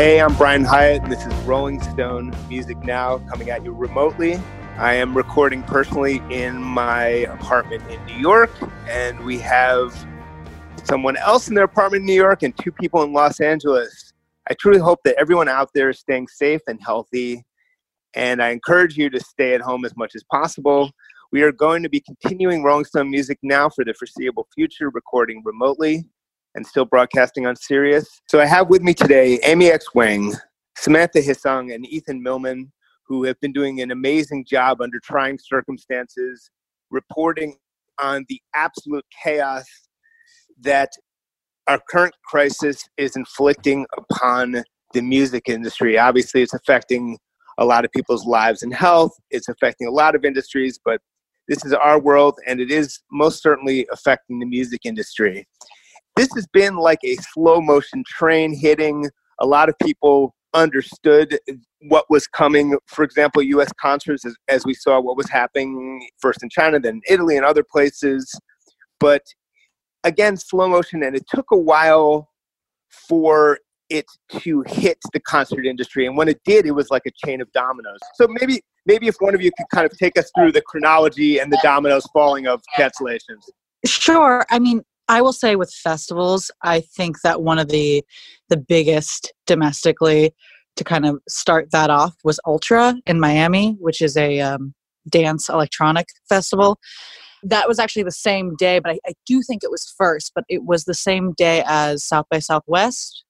Hey, I'm Brian Hiatt, and this is Rolling Stone Music Now coming at you remotely. I am recording personally in my apartment in New York, and we have someone else in their apartment in New York and two people in Los Angeles. I truly hope that everyone out there is staying safe and healthy, and I encourage you to stay at home as much as possible. We are going to be continuing Rolling Stone Music Now for the foreseeable future, recording remotely and still broadcasting on Sirius. So I have with me today Amy X. Wang, Samantha Hissong, and Ethan Millman, who have been doing an amazing job under trying circumstances, reporting on the absolute chaos that our current crisis is inflicting upon the music industry. Obviously, it's affecting a lot of people's lives and health. It's affecting a lot of industries, but this is our world, and it is most certainly affecting the music industry this has been like a slow motion train hitting. A lot of people understood what was coming. For example, U.S. concerts, as, as we saw what was happening first in China, then Italy and other places. But again, slow motion, and it took a while for it to hit the concert industry. And when it did, it was like a chain of dominoes. So maybe maybe if one of you could kind of take us through the chronology and the dominoes falling of cancellations. Sure. I mean, I will say with festivals, I think that one of the the biggest domestically to kind of start that off was Ultra in Miami, which is a um, dance electronic festival. That was actually the same day, but I, I, do think it was first, but it was the same day as South by Southwest.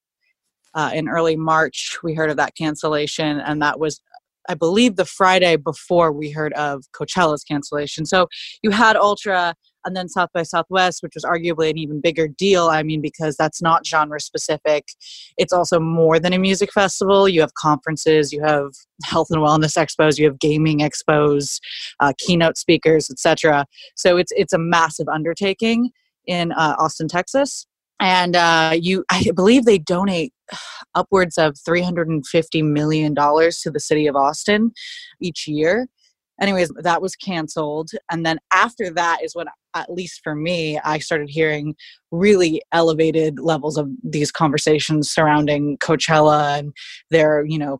Uh, in early March, we heard of that cancellation, and that was, I believe, the Friday before we heard of Coachella's cancellation. So you had Ultra, and then South by Southwest, which was arguably an even bigger deal. I mean, because that's not genre specific. It's also more than a music festival. You have conferences, you have health and wellness expos, you have gaming expos, uh, keynote speakers, etc. So it's it's a massive undertaking in uh, Austin, Texas. And uh, you, I believe they donate upwards of $350 million to the city of Austin each year anyways that was canceled and then after that is when at least for me i started hearing really elevated levels of these conversations surrounding coachella and their you know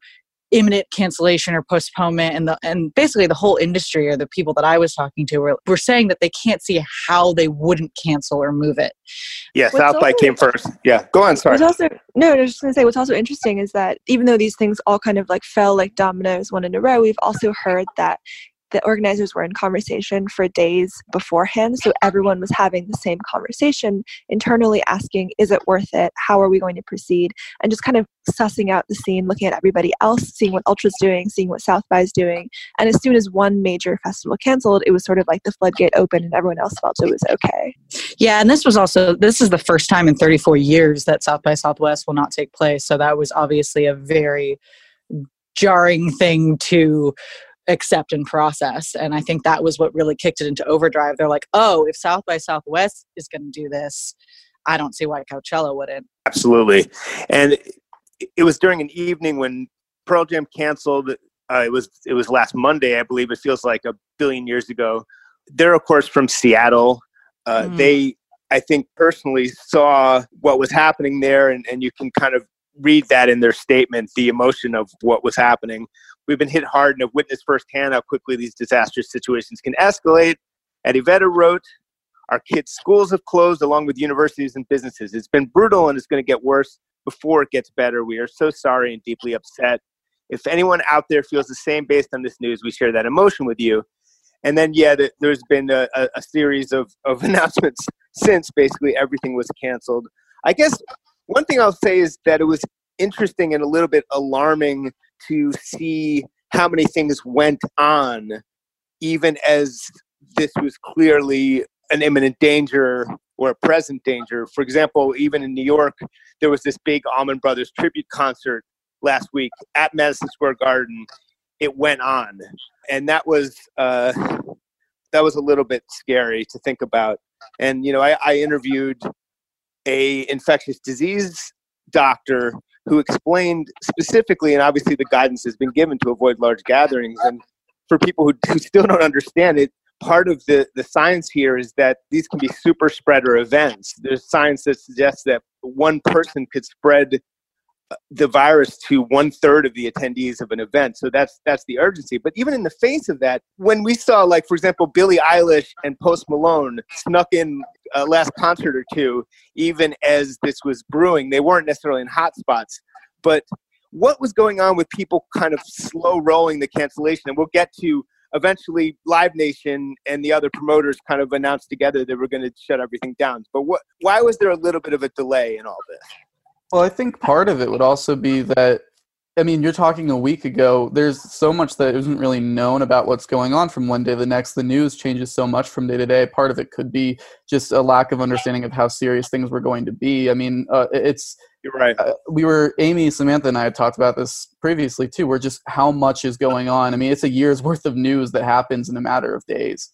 imminent cancellation or postponement and the and basically the whole industry or the people that I was talking to were, were saying that they can't see how they wouldn't cancel or move it. Yeah, what's South by came first. Yeah, go on. Sorry. also no, I was just gonna say what's also interesting is that even though these things all kind of like fell like dominoes one in a row, we've also heard that the organizers were in conversation for days beforehand. So everyone was having the same conversation internally, asking, is it worth it? How are we going to proceed? And just kind of sussing out the scene, looking at everybody else, seeing what Ultra's doing, seeing what South by is doing. And as soon as one major festival canceled, it was sort of like the floodgate opened and everyone else felt it was okay. Yeah, and this was also, this is the first time in 34 years that South by Southwest will not take place. So that was obviously a very jarring thing to accept and process. And I think that was what really kicked it into overdrive. They're like, oh, if South by Southwest is going to do this, I don't see why Coachella wouldn't. Absolutely. And it was during an evening when Pearl Jam canceled. Uh, it was it was last Monday, I believe. It feels like a billion years ago. They're of course from Seattle. Uh, mm. They, I think, personally saw what was happening there, and, and you can kind of read that in their statement, the emotion of what was happening. We've been hit hard and have witnessed firsthand how quickly these disastrous situations can escalate. Vedder wrote, Our kids' schools have closed along with universities and businesses. It's been brutal and it's going to get worse before it gets better. We are so sorry and deeply upset. If anyone out there feels the same based on this news, we share that emotion with you. And then, yeah, the, there's been a, a, a series of, of announcements since basically everything was canceled. I guess one thing I'll say is that it was interesting and a little bit alarming to see how many things went on, even as this was clearly an imminent danger or a present danger. For example, even in New York, there was this big Allman Brothers tribute concert last week at Madison Square Garden. It went on, and that was uh, that was a little bit scary to think about. And you know, I, I interviewed a infectious disease doctor who explained specifically, and obviously the guidance has been given to avoid large gatherings. And for people who, who still don't understand it, part of the, the science here is that these can be super spreader events. There's science that suggests that one person could spread the virus to one third of the attendees of an event. So that's that's the urgency. But even in the face of that, when we saw, like for example, Billie Eilish and Post Malone snuck in a last concert or two, even as this was brewing, they weren't necessarily in hot spots, but what was going on with people kind of slow rolling the cancellation? And we'll get to eventually Live Nation and the other promoters kind of announced together they were going to shut everything down. But what? Why was there a little bit of a delay in all this? Well, I think part of it would also be that I mean, you're talking a week ago. There's so much that isn't really known about what's going on from one day to the next. The news changes so much from day to day. Part of it could be just a lack of understanding of how serious things were going to be. I mean, uh, it's you're right. Uh, we were Amy, Samantha, and I had talked about this previously too. We're just how much is going on. I mean, it's a year's worth of news that happens in a matter of days.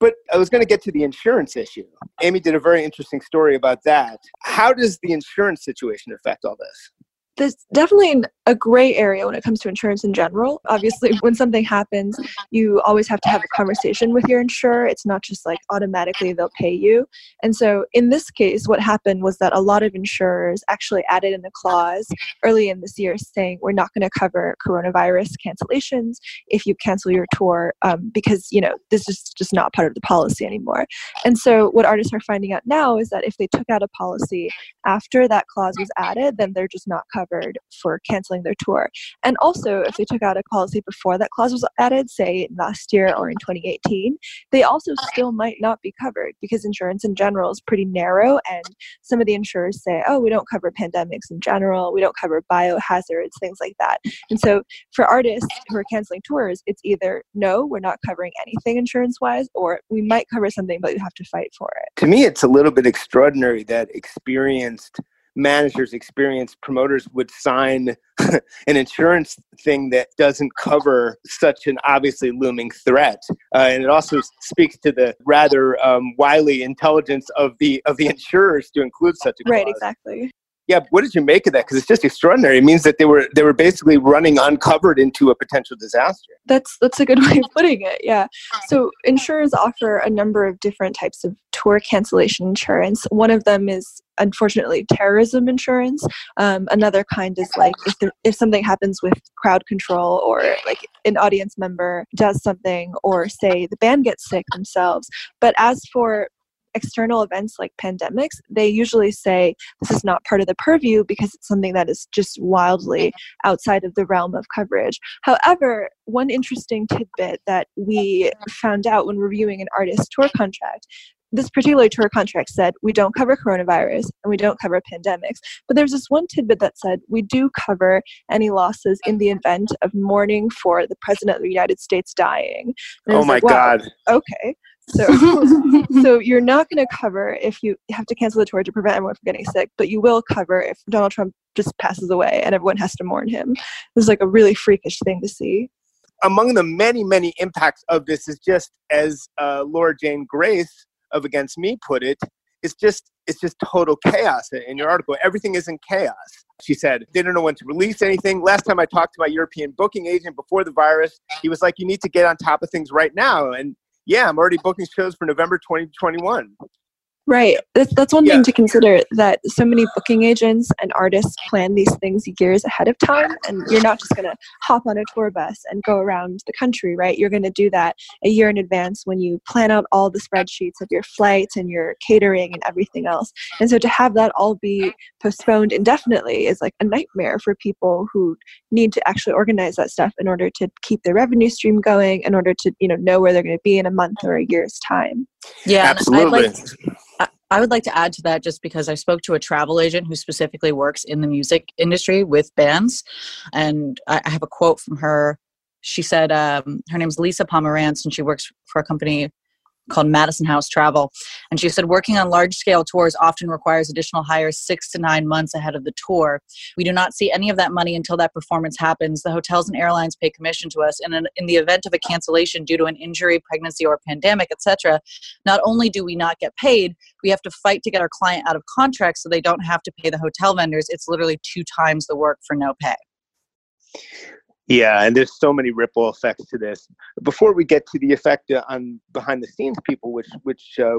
But I was going to get to the insurance issue. Amy did a very interesting story about that. How does the insurance situation affect all this? There's definitely a gray area when it comes to insurance in general. Obviously, when something happens, you always have to have a conversation with your insurer. It's not just like automatically they'll pay you. And so, in this case, what happened was that a lot of insurers actually added in a clause early in this year saying we're not going to cover coronavirus cancellations if you cancel your tour um, because you know this is just not part of the policy anymore. And so, what artists are finding out now is that if they took out a policy after that clause was added, then they're just not covered covered for canceling their tour. And also, if they took out a policy before that clause was added, say last year or in 2018, they also still might not be covered because insurance in general is pretty narrow. And some of the insurers say, oh, we don't cover pandemics in general, we don't cover biohazards, things like that. And so for artists who are canceling tours, it's either no, we're not covering anything insurance wise, or we might cover something, but you have to fight for it. To me, it's a little bit extraordinary that experienced managers, experienced promoters would sign an insurance thing that doesn't cover such an obviously looming threat. Uh, and it also speaks to the rather um, wily intelligence of the of the insurers to include such a clause. right. Exactly yeah what did you make of that? Because it's just extraordinary. It means that they were they were basically running uncovered into a potential disaster. That's that's a good way of putting it yeah. So insurers offer a number of different types of tour cancellation insurance. One of them is unfortunately terrorism insurance. Um, another kind is like if, there, if something happens with crowd control or like an audience member does something or say the band gets sick themselves. But as for external events like pandemics, they usually say this is not part of the purview because it's something that is just wildly outside of the realm of coverage. However, one interesting tidbit that we mm-hmm. found out when reviewing an artist tour contract this particular tour contract said we don't cover coronavirus and we don't cover pandemics. But there's this one tidbit that said we do cover any losses in the mm-hmm. event of mourning for the president of the United States dying. oh my like, wow, God. Okay. So, so you're not going to cover if you have to cancel the tour to prevent everyone from getting sick, but you will cover if Donald Trump just passes away and everyone has to mourn him. This is like a really freakish thing to see. Among the many, many impacts of this is just as uh, Laura Jane Grace of Against Me put it, it's just it's just total chaos in your article. Everything is in chaos. She said they don't know when to release anything. Last time I talked to my European booking agent before the virus, he was like, "You need to get on top of things right now." And yeah, I'm already booking shows for November 2021. Right. That's, that's one yeah. thing to consider that so many booking agents and artists plan these things years ahead of time. And you're not just going to hop on a tour bus and go around the country, right? You're going to do that a year in advance when you plan out all the spreadsheets of your flights and your catering and everything else. And so to have that all be postponed indefinitely is like a nightmare for people who need to actually organize that stuff in order to keep their revenue stream going, in order to, you know, know where they're going to be in a month or a year's time. Yeah, absolutely. Like I would like to add to that just because I spoke to a travel agent who specifically works in the music industry with bands. And I have a quote from her. She said, um, her name's Lisa Pomerantz, and she works for a company called Madison House Travel. And she said, working on large scale tours often requires additional hires six to nine months ahead of the tour. We do not see any of that money until that performance happens. The hotels and airlines pay commission to us. And in, in the event of a cancellation due to an injury, pregnancy, or pandemic, etc., not only do we not get paid, we have to fight to get our client out of contract so they don't have to pay the hotel vendors. It's literally two times the work for no pay. Yeah, and there's so many ripple effects to this. Before we get to the effect on behind the scenes people, which which uh,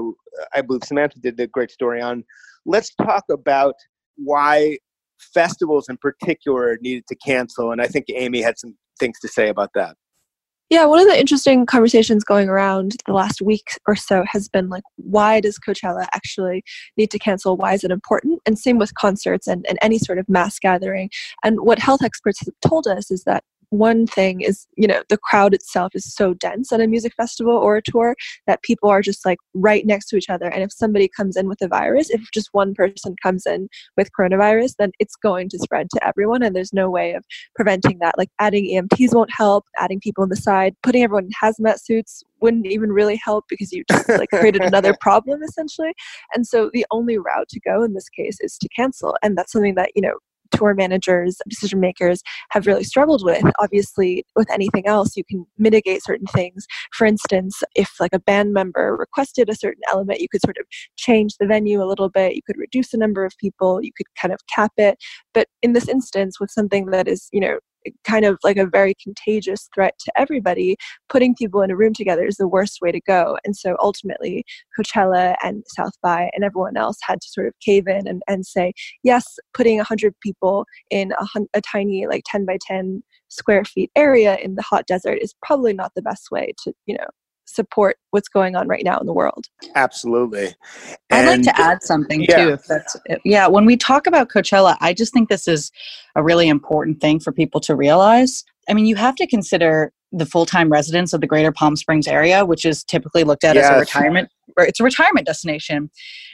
I believe Samantha did a great story on, let's talk about why festivals in particular needed to cancel. And I think Amy had some things to say about that. Yeah, one of the interesting conversations going around the last week or so has been like, why does Coachella actually need to cancel? Why is it important? And same with concerts and, and any sort of mass gathering. And what health experts have told us is that one thing is you know the crowd itself is so dense at a music festival or a tour that people are just like right next to each other. And if somebody comes in with a virus if just one person comes in with coronavirus then it's going to spread to everyone and there's no way of preventing that. Like adding EMTs won't help adding people on the side putting everyone in hazmat suits wouldn't even really help because you just like created another problem essentially. And so the only route to go in this case is to cancel and that's something that you know tour managers, decision makers have really struggled with. Obviously, with anything else, you can mitigate certain things. For instance, if like a band member requested a certain element, you could sort of change the venue a little bit. You could reduce the number of people. You could kind of cap it. But in this instance, with something that is, you know, kind of like a very contagious threat to everybody, putting people in a room together is the worst way to go. And so ultimately, Coachella and South by and everyone else had to sort of cave in and, and say, yes, putting 100 people in a, a tiny, like 10 by 10 square feet area in the hot desert is probably not the best way to, you know, support what's going on right now in the world. Absolutely. And I'd like to add something yeah. too. If that's yeah, when we talk about Coachella, I just think this is a really important thing for people to realize. I mean, you have to consider the full-time residents of the greater Palm Springs area, which is typically looked at yes. as a retirement it's a retirement destination.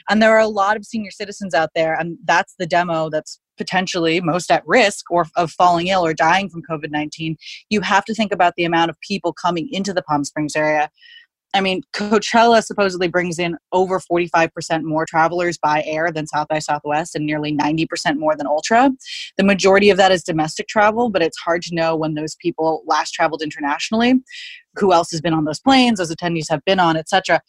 And there are a lot of senior citizens out there and that's the demo that's potentially most at risk or of falling ill or dying from COVID 19, you have to think about the amount of people coming into the Palm Springs area. I mean, Coachella supposedly brings in over 45% more travelers by air than South by Southwest and nearly 90% more than Ultra. The majority of that is domestic travel, but it's hard to know when those people last traveled internationally, who else has been on those planes, those attendees have been on, etc.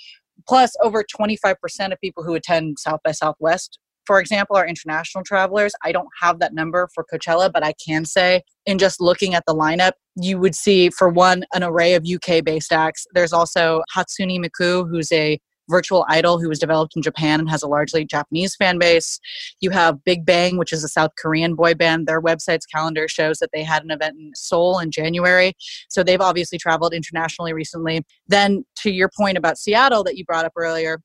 Plus, over 25% of people who attend South by Southwest for example, our international travelers. I don't have that number for Coachella, but I can say in just looking at the lineup, you would see, for one, an array of UK based acts. There's also Hatsune Miku, who's a virtual idol who was developed in Japan and has a largely Japanese fan base. You have Big Bang, which is a South Korean boy band. Their website's calendar shows that they had an event in Seoul in January. So they've obviously traveled internationally recently. Then, to your point about Seattle that you brought up earlier,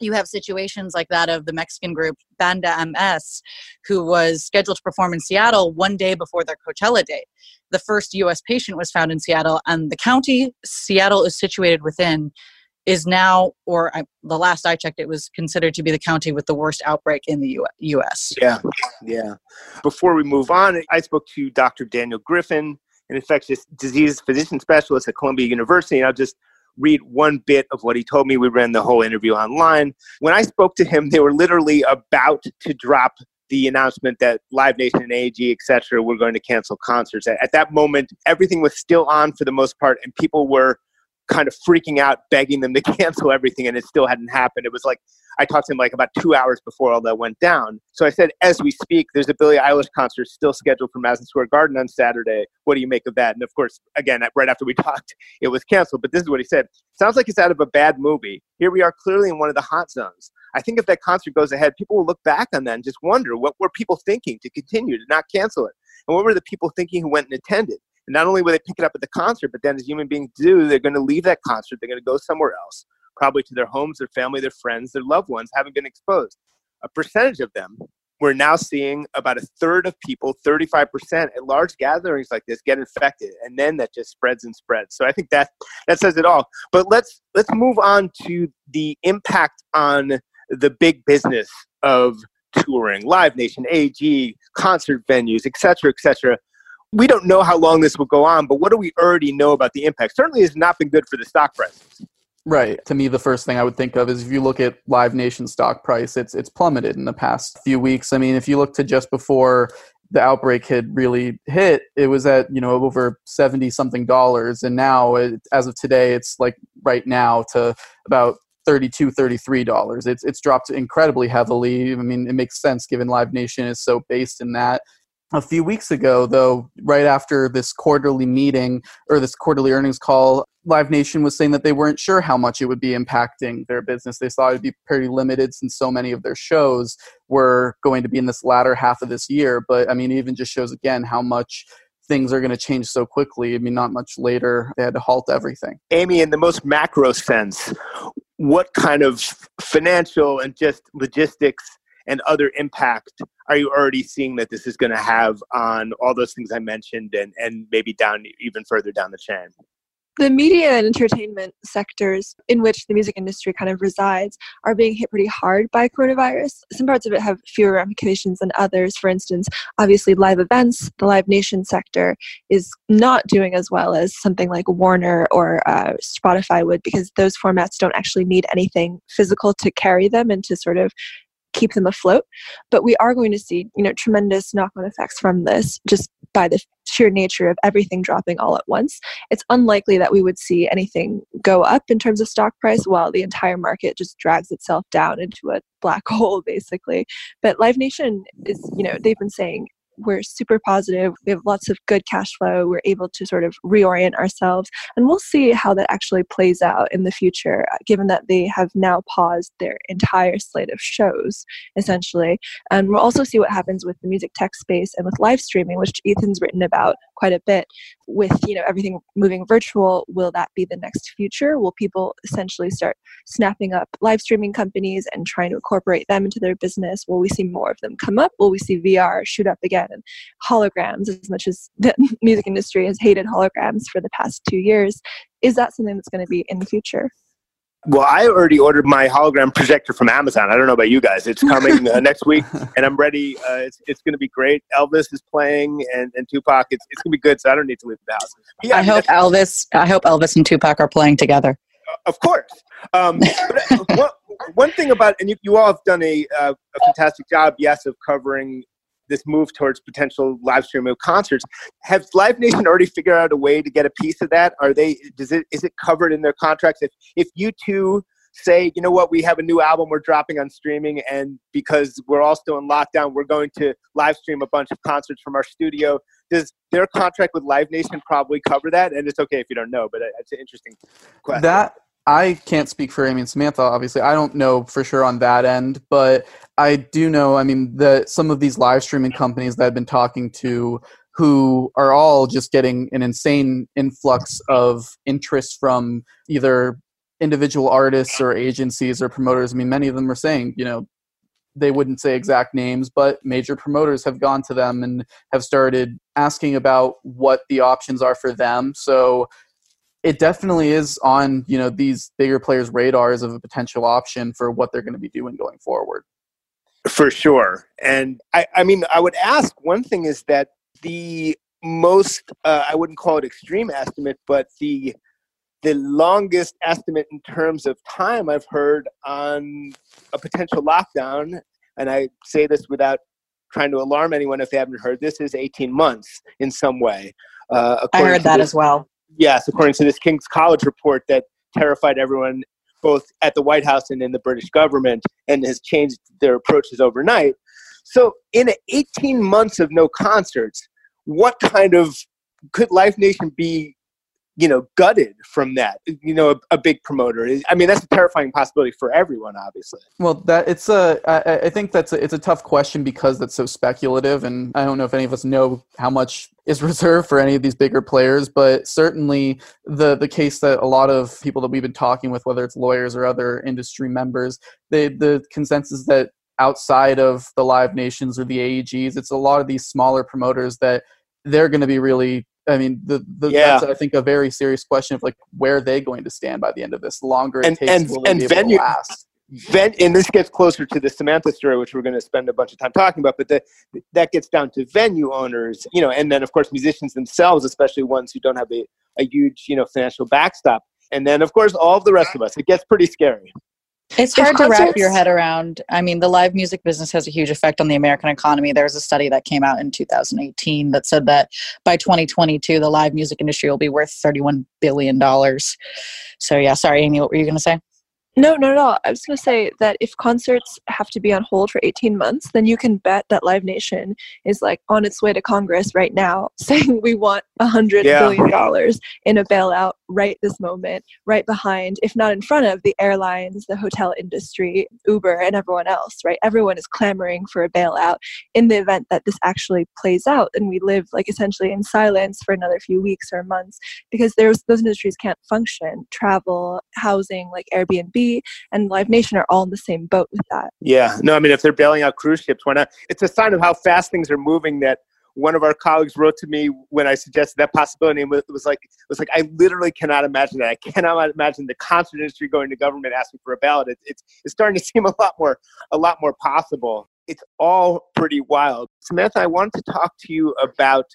you have situations like that of the Mexican group Banda MS, who was scheduled to perform in Seattle one day before their Coachella date. The first US patient was found in Seattle, and the county Seattle is situated within is now, or I, the last I checked, it was considered to be the county with the worst outbreak in the U.S. Yeah, yeah. Before we move on, I spoke to Dr. Daniel Griffin, an infectious disease physician specialist at Columbia University, and I'll just read one bit of what he told me. We ran the whole interview online. When I spoke to him, they were literally about to drop the announcement that Live Nation and AEG, et were going to cancel concerts. At, at that moment, everything was still on for the most part, and people were kind of freaking out, begging them to cancel everything, and it still hadn't happened. It was like I talked to him like about two hours before all that went down. So I said, as we speak, there's a Billie Eilish concert still scheduled for Madison Square Garden on Saturday. What do you make of that? And of course, again, right after we talked, it was canceled. But this is what he said: "Sounds like it's out of a bad movie. Here we are, clearly in one of the hot zones. I think if that concert goes ahead, people will look back on that and just wonder what were people thinking to continue to not cancel it, and what were the people thinking who went and attended." Not only will they pick it up at the concert, but then as human beings do, they're going to leave that concert. They're going to go somewhere else, probably to their homes, their family, their friends, their loved ones, having been exposed. A percentage of them, we're now seeing about a third of people, 35% at large gatherings like this get infected. And then that just spreads and spreads. So I think that that says it all. But let's let's move on to the impact on the big business of touring, Live Nation, AEG, concert venues, et cetera, et cetera we don't know how long this will go on, but what do we already know about the impact? Certainly has not been good for the stock prices. Right. To me, the first thing I would think of is if you look at Live Nation stock price, it's it's plummeted in the past few weeks. I mean, if you look to just before the outbreak had really hit, it was at you know over seventy something dollars, and now it, as of today, it's like right now to about 32 33 dollars it's it's dropped incredibly heavily i mean it makes sense given live nation is so based in that a few weeks ago, though, right after this quarterly meeting or this quarterly earnings call, Live Nation was saying that they weren't sure how much it would be impacting their business. They thought it would be pretty limited since so many of their shows were going to be in this latter half of this year. But I mean, it even just shows again how much things are going to change so quickly. I mean, not much later, they had to halt everything. Amy, in the most macro sense, what kind of financial and just logistics and other impact are you already seeing that this is going to have on all those things I mentioned and, and maybe down even further down the chain? the media and entertainment sectors in which the music industry kind of resides are being hit pretty hard by coronavirus. Some parts of it have fewer ramifications than others. For instance, obviously, live events, the Live Nation sector is not doing as well as something like Warner or uh, Spotify would because those formats don't actually need anything physical to carry them and to sort of keep them afloat. But we are going to see, you know, tremendous knock-on effects from this just by the sheer nature of everything dropping all at once. It's unlikely that we would see anything go up in terms of stock price while the entire market just drags itself down into a black hole basically. But Live Nation is, you know, they've been saying we're super positive. We have lots of good cash flow. We're able to sort of reorient ourselves. And we'll see how that actually plays out in the future, uh, given that they have now paused their entire slate of shows, essentially. And we'll also see what happens with the music tech space and with live streaming, which Ethan's written about quite a bit. With you know everything moving virtual, will that be the next future? Will people essentially start snapping up live streaming companies and trying to incorporate them into their business? Will we see more of them come up? Will we see VR shoot up again? And holograms as much as the music industry has hated holograms for the past two years is that something that's going to be in the future well, I already ordered my hologram projector from Amazon. I don't know about you guys. It's coming uh, next week, and I'm ready. Uh, it's it's going to be great. Elvis is playing, and, and Tupac. It's it's going to be good. So I don't need to leave the house. Yeah, I hope Elvis. I hope Elvis and Tupac are playing together. Of course. Um, but, uh, one, one thing about and you, you all have done a, uh, a fantastic job, yes, of covering this move towards potential live streaming of concerts. Have Live Nation already figured out a way to get a piece of that? Are they does it is it covered in their contracts? If if U2 say, you know what, we have a new album we're dropping on streaming, and because we're all still in lockdown, we're going to live stream a bunch of concerts from our studio. Does their contract with Live Nation probably cover that? And it's okay if you don't know, but uh, it's an interesting question. That I can't speak for Amy and Samantha, obviously. I don't know for sure on that end, but I do know, I mean, that some of these live streaming companies that I've been talking to who are all just getting an insane influx of interest from either individual artists or agencies or promoters. I mean, many of them are saying, you know, they wouldn't say exact names, but major promoters have gone to them and have started asking about what the options are for them. So it definitely is on you know these bigger players' radars of a potential option for what they're going to be doing going forward. For sure, and I, I mean, I would ask one thing is that the most uh, I wouldn't call it extreme estimate, but the the longest estimate in terms of time I've heard on a potential lockdown, and I say this without trying to alarm anyone if they haven't heard this, is 18 months in some way. Uh, I heard that this, as well. Yes, according to this King's College report that terrified everyone both at the White House and in the British government and has changed their approaches overnight. So, in 18 months of no concerts, what kind of could Live Nation be you know gutted from that you know a, a, big promoter. I mean that's a terrifying possibility for everyone obviously. Well that it's a i, I think that's a, it's a tough question because that's so speculative and i don't know if any of us know how much is reserved for any of these bigger players but certainly the the case that a lot of people that we've been talking with whether it's lawyers or other industry members they the consensus that outside of the live nations or the aegs it's a lot of these smaller promoters that they're going to be really I mean, the, the yeah. that's I think a very serious question of like where are they going to stand by the end of this. longer it and, takes, and, will and venue, last? Ven- and this gets closer to the Samantha story, which we're going to spend a bunch of time talking about. But the, that gets down to venue owners, you know, and then of course musicians themselves, especially ones who don't have a, a huge, you know, financial backstop. And then of course all of the rest of us. It gets pretty scary. It's hard to wrap your head around. I mean, the live music business has a huge effect on the American economy. There's a study that came out in 2018 that said that by 2022, the live music industry will be worth $31 billion. So, yeah, sorry, Amy, what were you going to say? No, no, no. I was going to say that if concerts have to be on hold for 18 months, then you can bet that Live Nation is like on its way to Congress right now saying we want a hundred Yeah. billion dollars in a bailout right this moment, right behind, if not in front of the airlines, the hotel industry, Uber, and everyone else, right? Everyone is clamoring for a bailout in the event that this actually plays out and we live like essentially in silence for another few weeks or months because there's those industries can't function. Travel, housing, like Airbnb and Live Nation are all in the same boat with that. Yeah, no, I mean, if they're bailing out cruise ships, why not? It's a sign of how fast things are moving that one of our colleagues wrote to me when I suggested that possibility and it was like, it was like, I literally cannot imagine that. I cannot imagine the concert industry going to government asking for a ballot. It's, it's, it's starting to seem a lot more, a lot more possible. It's all pretty wild. Samantha, I wanted to talk to you about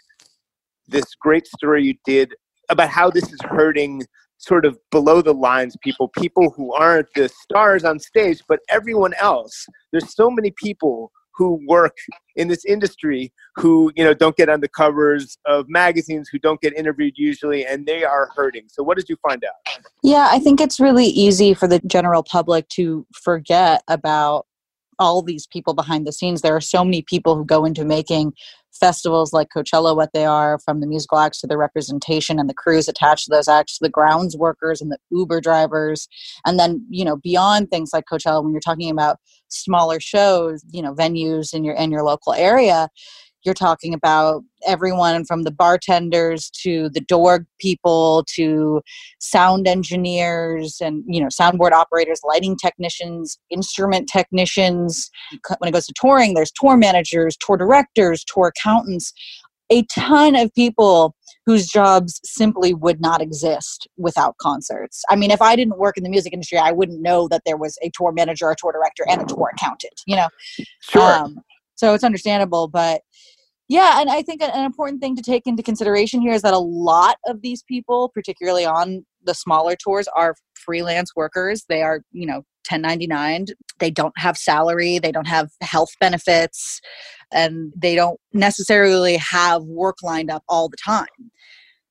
this great story you did about how this is hurting sort of below the lines people, people who aren't the stars on stage, but everyone else. There's so many people who work in this industry who you know don't get on the covers of magazines who don't get interviewed usually and they are hurting so what did you find out Yeah, I think it's really easy for the general public to forget about all these people behind the scenes. There are so many people who go into making festivals like Coachella what they are, from the musical acts to the representation and the crews attached to those acts, to the grounds workers and the Uber drivers. And then, you know, beyond things like Coachella, when you're talking about smaller shows, you know, venues in your in your local area, you're talking about everyone from the bartenders to the door people to sound engineers and you know soundboard operators lighting technicians instrument technicians when it goes to touring there's tour managers tour directors tour accountants a ton of people whose jobs simply would not exist without concerts. I mean, if I didn't work in the music industry, I wouldn't know that there was a tour manager, a tour director, and a tour accountant, you know? sure Um, so it's understandable, but yeah, and I think an an important thing to take into consideration here is that a lot of these people, particularly on the smaller tours, are freelance workers. They are, you know, 1099. They don't have salary, they don't have health benefits, and they don't necessarily have work lined up all the time.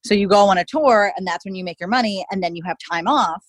So you go on a tour, and that's when you make your money, and then you have time off,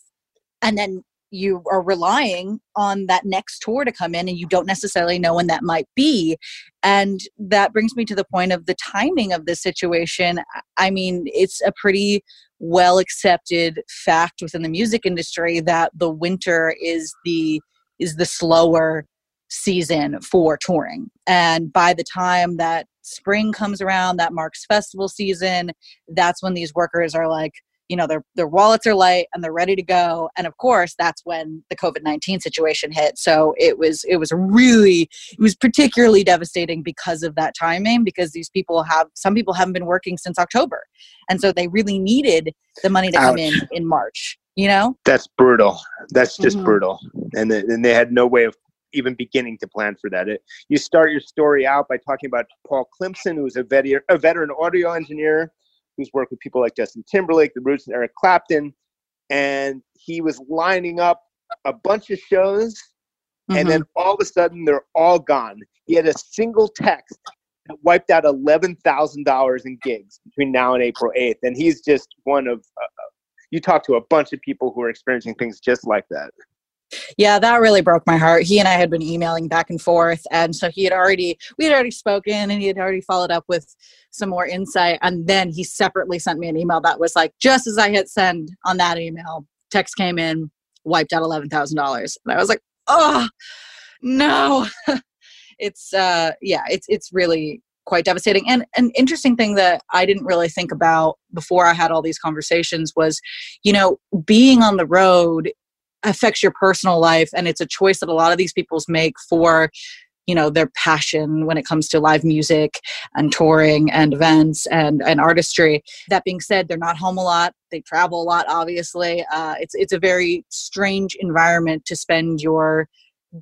and then you are relying on that next tour to come in and you don't necessarily know when that might be. And that brings me to the point of the timing of this situation. I mean it's a pretty well accepted fact within the music industry that the winter is the is the slower season for touring. And by the time that spring comes around that marks festival season that's when these workers are like you know their their wallets are light and they're ready to go. And of course that's when the covid-19 situation hit. So it was it was really it was particularly devastating because of that timing because these people have some people haven't been working since october. And so they really needed the money to come in in march you know? That's brutal. That's just Mhm. brutal. And, th- and they had no way of even beginning to plan for that. It, you start your story out by talking about paul clemson who's a, veteran a veteran audio engineer who's worked with people like justin timberlake the roots and eric clapton and he was lining up a bunch of shows and Mhm. then all of a sudden they're all gone. He had a single text that wiped out eleven thousand dollars in gigs between now and April eighth, and he's just one of. Uh, you talk to a bunch of people who are experiencing things just like that. Yeah, that really broke my heart. He and I had been emailing back and forth, and so he had already we had already spoken, and he had already followed up with some more insight, and then he separately sent me an email that was like, just as I hit send on that email, text came in, wiped out eleven thousand dollars, and I was like, oh no, it's uh yeah, it's it's really quite devastating. And an interesting thing that I didn't really think about before I had all these conversations was, you know, being on the road affects your personal life and it's a choice that a lot of these people's make for you know their passion when it comes to live music and touring and events and and artistry. That being said they're not home a lot. They travel a lot obviously. Uh, it's it's a very strange environment to spend your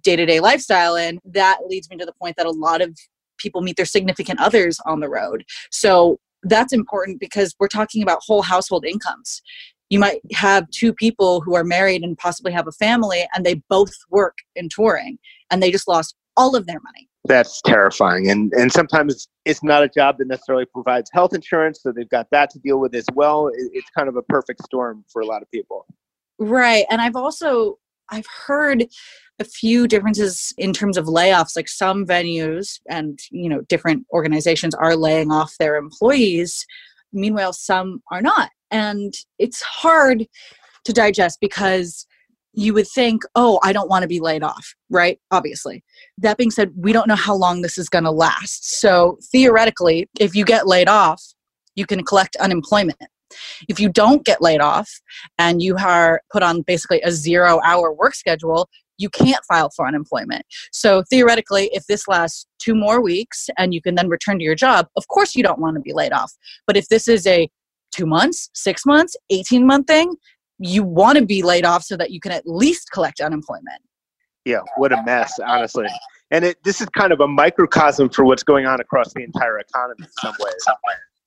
day-to-day lifestyle in. That leads me to the point that a lot of people meet their significant others on the road. So that's important because we're talking about whole household incomes you might have two people who are married and possibly have a family and they both work in touring and they just lost all of their money That's terrifying, and and sometimes it's, not a job that necessarily provides health insurance, so they've got that to deal with as well. It's kind of a perfect storm for a lot of people. right and i've also I've heard a few differences in terms of layoffs like some venues and you know different organizations are laying off their employees meanwhile some are not and it's hard to digest because you would think oh i don't want to be laid off right obviously that being said we don't know how long this is going to last so theoretically if you get laid off you can collect unemployment if you don't get laid off and you are put on basically a zero hour work schedule, you can't file for unemployment. So theoretically, if this lasts two more weeks and you can then return to your job, of course you don't want to be laid off. But if this is a two months, six months, 18 month thing, you want to be laid off so that you can at least collect unemployment. Yeah, what a mess, honestly. And it, this is kind of a microcosm for what's going on across the entire economy in some ways.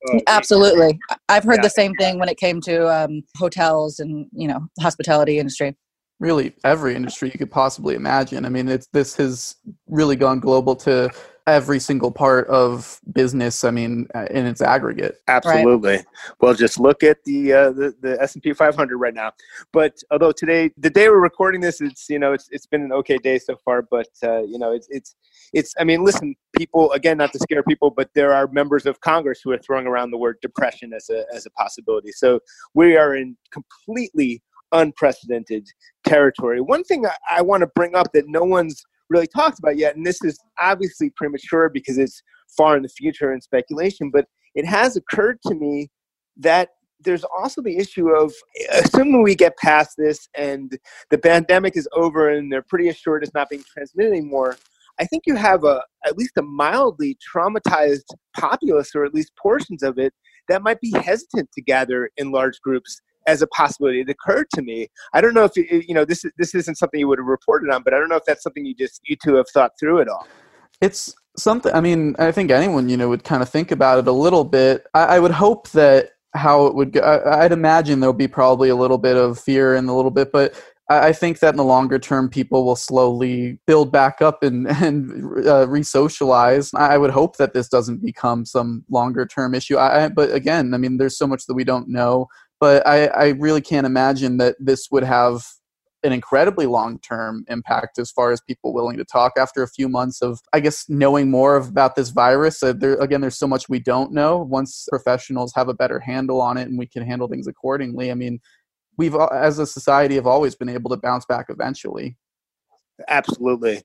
Oh, Absolutely. I've heard yeah. the same thing when it came to um, hotels and, you know, hospitality industry really every industry you could possibly imagine. I mean, it's this has really gone global to every single part of business. I mean, uh, in its aggregate. Absolutely. Right. Well, just look at the uh, the, the S and P 500 right now. But although today, the day we're recording this, it's you know it's it's been an okay day so far. But uh, you know it's it's it's. I mean, listen, people again, not to scare people, but there are members of Congress who are throwing around the word depression as a as a possibility. So we are in completely unprecedented territory. One thing I, I want to bring up that no one's really talked about yet, and this is obviously premature because it's far in the future and speculation, but it has occurred to me that there's also the issue of assuming we get past this and the pandemic is over and they're pretty assured it's not being transmitted anymore. I think you have a at least a mildly traumatized populace, or at least portions of it, that might be hesitant to gather in large groups as a possibility. It occurred to me. I don't know if you know this. This isn't something you would have reported on, but I don't know if that's something you just you two have thought through at all. It's something. I mean, I think anyone you know would kind of think about it a little bit. I, I would hope that how it would go. I, would imagine there'll be probably a little bit of fear and a little bit, but I think that in the longer term, people will slowly build back up and, and uh, re-socialize. I would hope that this doesn't become some longer term issue. I, but again, I mean, there's so much that we don't know but I, I really can't imagine that this would have an incredibly long term impact as far as people willing to talk after a few months of i guess knowing more about this virus. Uh, there, again there's so much we don't know. Once professionals have a better handle on it and we can handle things accordingly i mean we've as a society have always been able to bounce back eventually absolutely.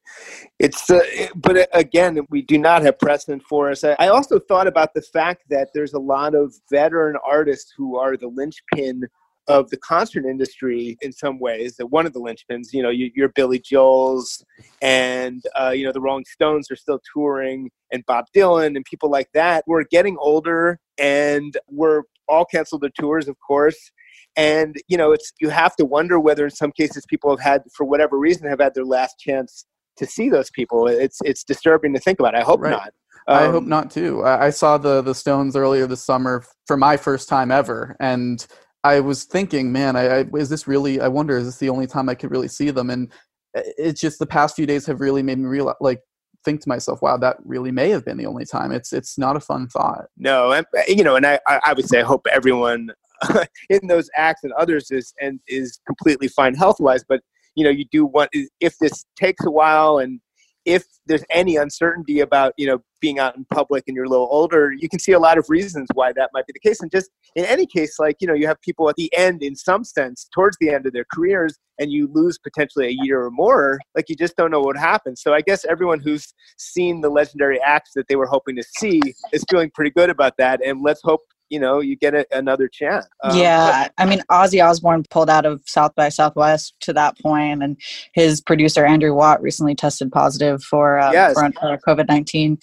It's uh, but uh, again we do not have precedent for us. I, also thought about the fact that there's a lot of veteran artists who are the linchpin of the concert industry in some ways that one of the linchpins you know you, are billy joel's and uh, you know the rolling stones are still touring and bob dylan and people like that we're getting older and we're all canceled their tours of course and you know it's you have to wonder whether in some cases people have had for whatever reason have had their last chance to see those people it's it's disturbing to think about i hope right. not um, i hope not too I, I saw the the stones earlier this summer for my first time ever and i was thinking man I, I is this really i wonder is this the only time i could really see them and uh, it's just the past few days have really made me realize like think to myself, wow, that really may have been the only time. It's it's not a fun thought. No, and, you know, and I I would say I hope everyone in those acts and others is and is completely fine health wise. But you know, you do want if this takes a while and if there's any uncertainty about you know being out in public and you're a little older you can see a lot of reasons why that might be the case and just in any case like you know you have people at the end in some sense towards the end of their careers and you lose potentially a year or more like you just don't know what happens so i guess everyone who's seen the legendary acts that they were hoping to see is feeling pretty good about that and let's hope you know you get a, another chance um, yeah i mean ozzy osbourne pulled out of south by southwest to that point and his producer andrew watt recently tested positive for, um, yes. for, for covid-19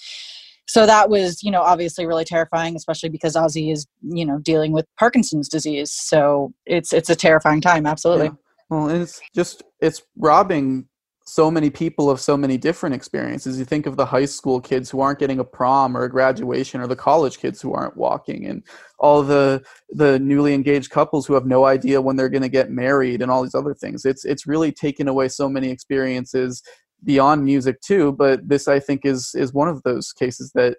so that was you know obviously really terrifying especially because ozzy is you know dealing with parkinson's disease so it's it's a terrifying time absolutely yeah. well it's just it's robbing so many people of so many different experiences. You think of the high school kids who aren't getting a prom or a graduation, or the college kids who aren't walking, and all the the newly engaged couples who have no idea when they're going to get married, and all these other things. It's it's really taken away so many experiences beyond music too. But this, I think, is is one of those cases that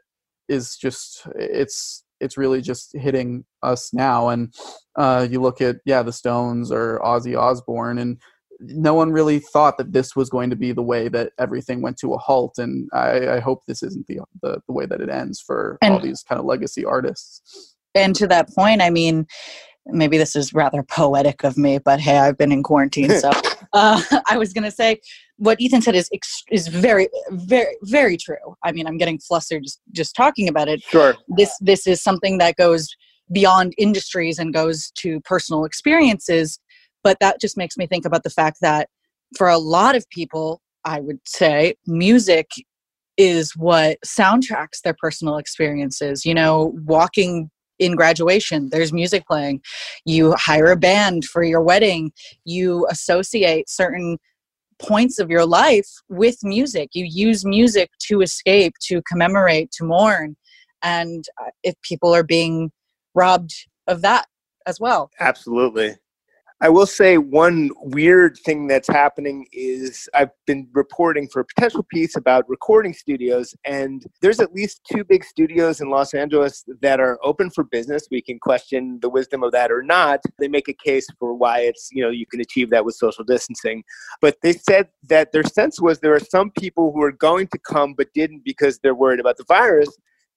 is just it's it's really just hitting us now. And uh, you look at yeah, the Stones or Ozzy Osbourne and no one really thought that this was going to be the way that everything went to a halt. And I, I hope this isn't the, the, the way that it ends for and, all these kind of legacy artists. And to that point, I mean, maybe this is rather poetic of me, but hey, I've been in quarantine, so uh, I was going to say what Ethan said is is very, very, very true. I mean, I'm getting flustered just just talking about it. Sure. This this is something that goes beyond industries and goes to personal experiences, but that just makes me think about the fact that for a lot of people, I would say music is what soundtracks their personal experiences. You know, walking in graduation there's music playing. You hire a band for your wedding. You associate certain points of your life with music. You use music to escape to commemorate to mourn. And uh, if people are being robbed of that as well. Absolutely I will say one weird thing that's happening is I've been reporting for a potential piece about recording studios, and there's at least two big studios in Los Angeles that are open for business. We can question the wisdom of that or not. They make a case for why it's, you know, you can achieve that with social distancing. But they said that their sense was there are some people who are going to come but didn't because they're worried about the virus.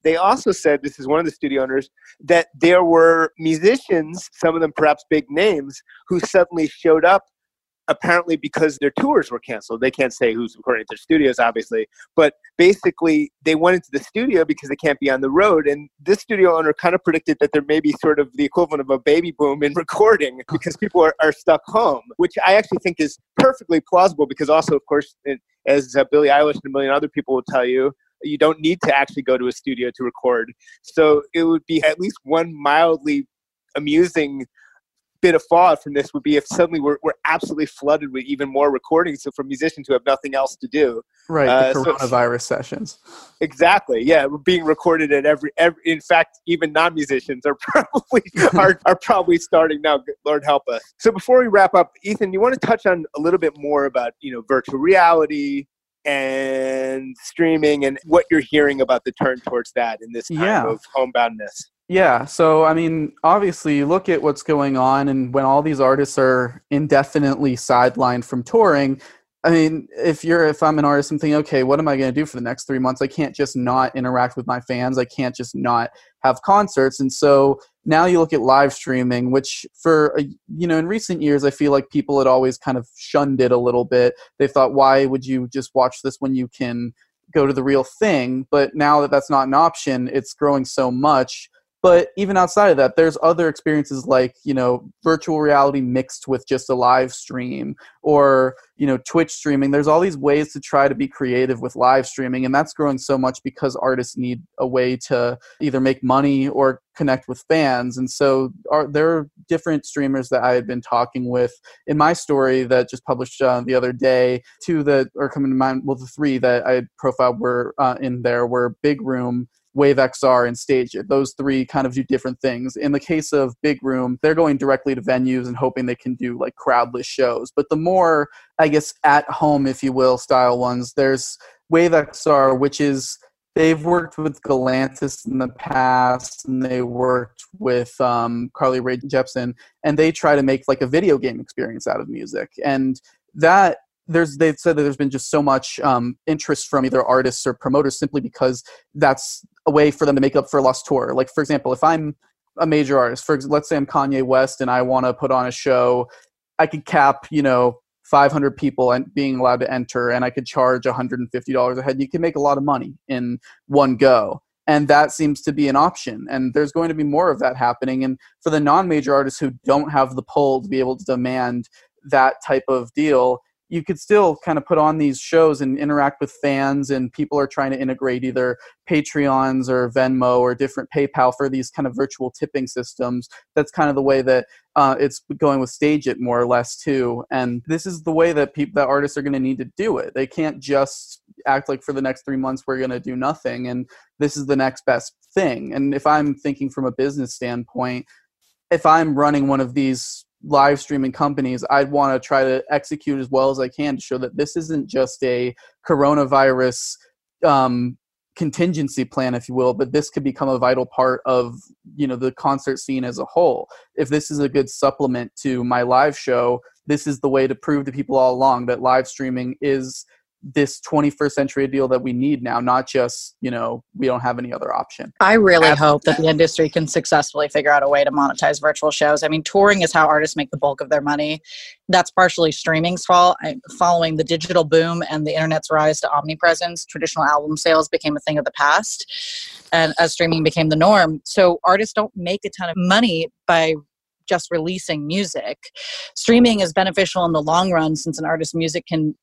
They also said, this is one of the studio owners, that there were musicians, some of them perhaps big names, who suddenly showed up apparently because their tours were canceled. They can't say who's recording at their studios, obviously, but basically they went into the studio because they can't be on the road. And this studio owner kind of predicted that there may be sort of the equivalent of a baby boom in recording because people are, are stuck home, which I actually think is perfectly plausible because also, of course, as uh, Billie Eilish and a million other people will tell you, you don't need to actually go to a studio to record. So it would be at least one mildly amusing bit of fallout from this would be if suddenly we're, we're absolutely flooded with even more recordings so for musicians who have nothing else to do right uh, the coronavirus so, sessions exactly yeah we're being recorded at every every in fact even non-musicians are probably are, are probably starting now lord help us so before we wrap up ethan you want to touch on a little bit more about you know virtual reality and streaming and what you're hearing about the turn towards that in this time yeah. of homeboundness. Yeah, so I mean, obviously, look at what's going on, and when all these artists are indefinitely sidelined from touring, I mean, if you're if I'm an artist, I'm thinking, okay, what am I going to do for the next three months? I can't just not interact with my fans. I can't just not have concerts. And so now you look at live streaming, which for you know in recent years, I feel like people had always kind of shunned it a little bit. They thought, why would you just watch this when you can go to the real thing? But now that that's not an option, it's growing so much but even outside of that there's other experiences like you know virtual reality mixed with just a live stream or you know twitch streaming. There's all these ways to try to be creative with live streaming and that's growing so much because artists need a way to either make money or connect with fans. And so are, there are different streamers that i had been talking with in my story that just published uh, the other day. Two that are coming to mind well the three that i profiled were uh, in there were big room Wave XR and Stage It. Those three kind of do different things. In the case of Big Room, they're going directly to venues and hoping they can do like crowdless shows. But the more, I guess, at home, if you will, style ones, there's Wave XR, which is they've worked with Galantis in the past, and they worked with um, Carly Rae Jepsen, and they try to make like a video game experience out of music. And that there's they've said that there's been just so much um, interest from either artists or promoters simply because that's a way for them to make up for lost tour. Like for example, if I'm a major artist, for let's say I'm Kanye West and I want to put on a show, I could cap you know 500 people and being allowed to enter, and I could charge 150 dollars a head. You can make a lot of money in one go. And that seems to be an option. And there's going to be more of that happening. And for the non major artists who don't have the pull to be able to demand that type of deal, you could still kind of put on these shows and interact with fans and people are trying to integrate either patreons or venmo or different paypal for these kind of virtual tipping systems. That's kind of the way that uh, it's going with stage it more or less too and this is the way that people that artists are going to need to do it. They can't just act like for the next three months we're going to do nothing and this is the next best thing. And if i'm thinking from a business standpoint if i'm running one of these live streaming companies, I'd want to try to execute as well as I can to show that this isn't just a coronavirus um, contingency plan if you will but this could become a vital part of you know the concert scene as a whole. If this is a good supplement to my live show this is the way to prove to people all along that live streaming is this 21st century deal that we need now not just you know we don't have any other option. I really hope that the industry can successfully figure out a way to monetize virtual shows. I mean touring is how artists make the bulk of their money. That's partially streaming's fault. I, following the digital boom and the internet's rise to omnipresence traditional album sales became a thing of the past and as streaming became the norm. So artists don't make a ton of money by just releasing music. Streaming is beneficial in the long run since an artist's music can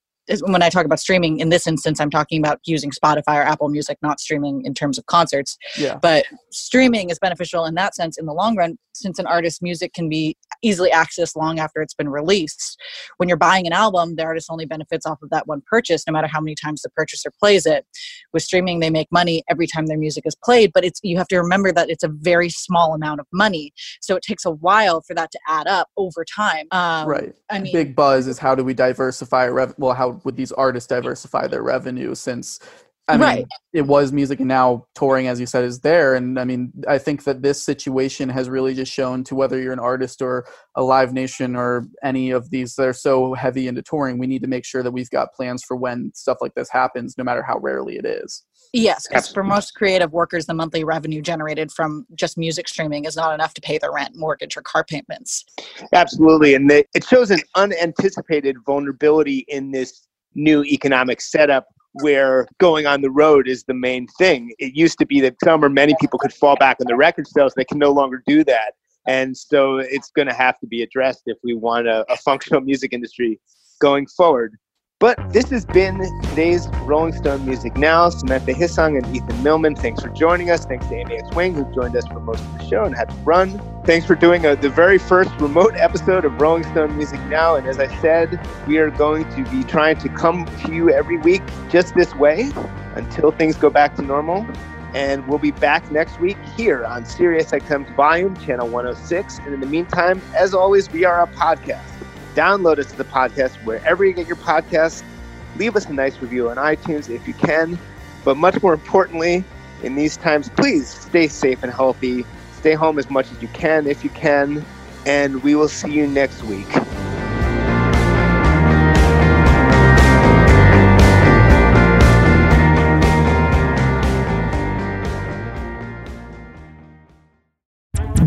when I talk about streaming in this instance, I'm talking about using Spotify or Apple Music, not streaming in terms of concerts. Yeah. But streaming is beneficial in that sense in the long run, since an artist's music can be easily accessed long after it's been released. When you're buying an album, the artist only benefits off of that one purchase, no matter how many times the purchaser plays it. With streaming, they make money every time their music is played, but it's you have to remember that it's a very small amount of money, so it takes a while for that to add up over time. Um, right. I mean, big buzz is how do we diversify? Rev- well, how would these artists diversify their revenue since I mean, it was music, and now touring, as you said, is there. And I mean, I think that this situation has really just shown to whether you're an artist or a Live Nation or any of these that are so heavy into touring, we need to make sure that we've got plans for when stuff like this happens, no matter how rarely it is. Yes, because for most creative workers, the monthly revenue generated from just music streaming is not enough to pay their rent, mortgage, or car payments. Absolutely. And they, it shows an unanticipated vulnerability in this new economic setup where going on the road is the main thing. It used to be that some or many people could fall back on the record sales. They can no longer do that. And so it's going to have to be addressed if we want a, a functional music industry going forward. But this has been today's Rolling Stone Music Now. Samantha Hissong and Ethan Millman, thanks for joining us. Thanks to Amy X Wang, who joined us for most of the show and had to run. Thanks for doing a, the very first remote episode of Rolling Stone Music Now. And as I said, we are going to be trying to come to you every week just this way until things go back to normal. And we'll be back next week here on Sirius XM's Volume, Channel 106. And in the meantime, as always, we are a podcast. Download us to the podcast wherever you get your podcasts. Leave us a nice review on iTunes if you can. But much more importantly, in these times, please stay safe and healthy. Stay home as much as you can if you can. And we will see you next week.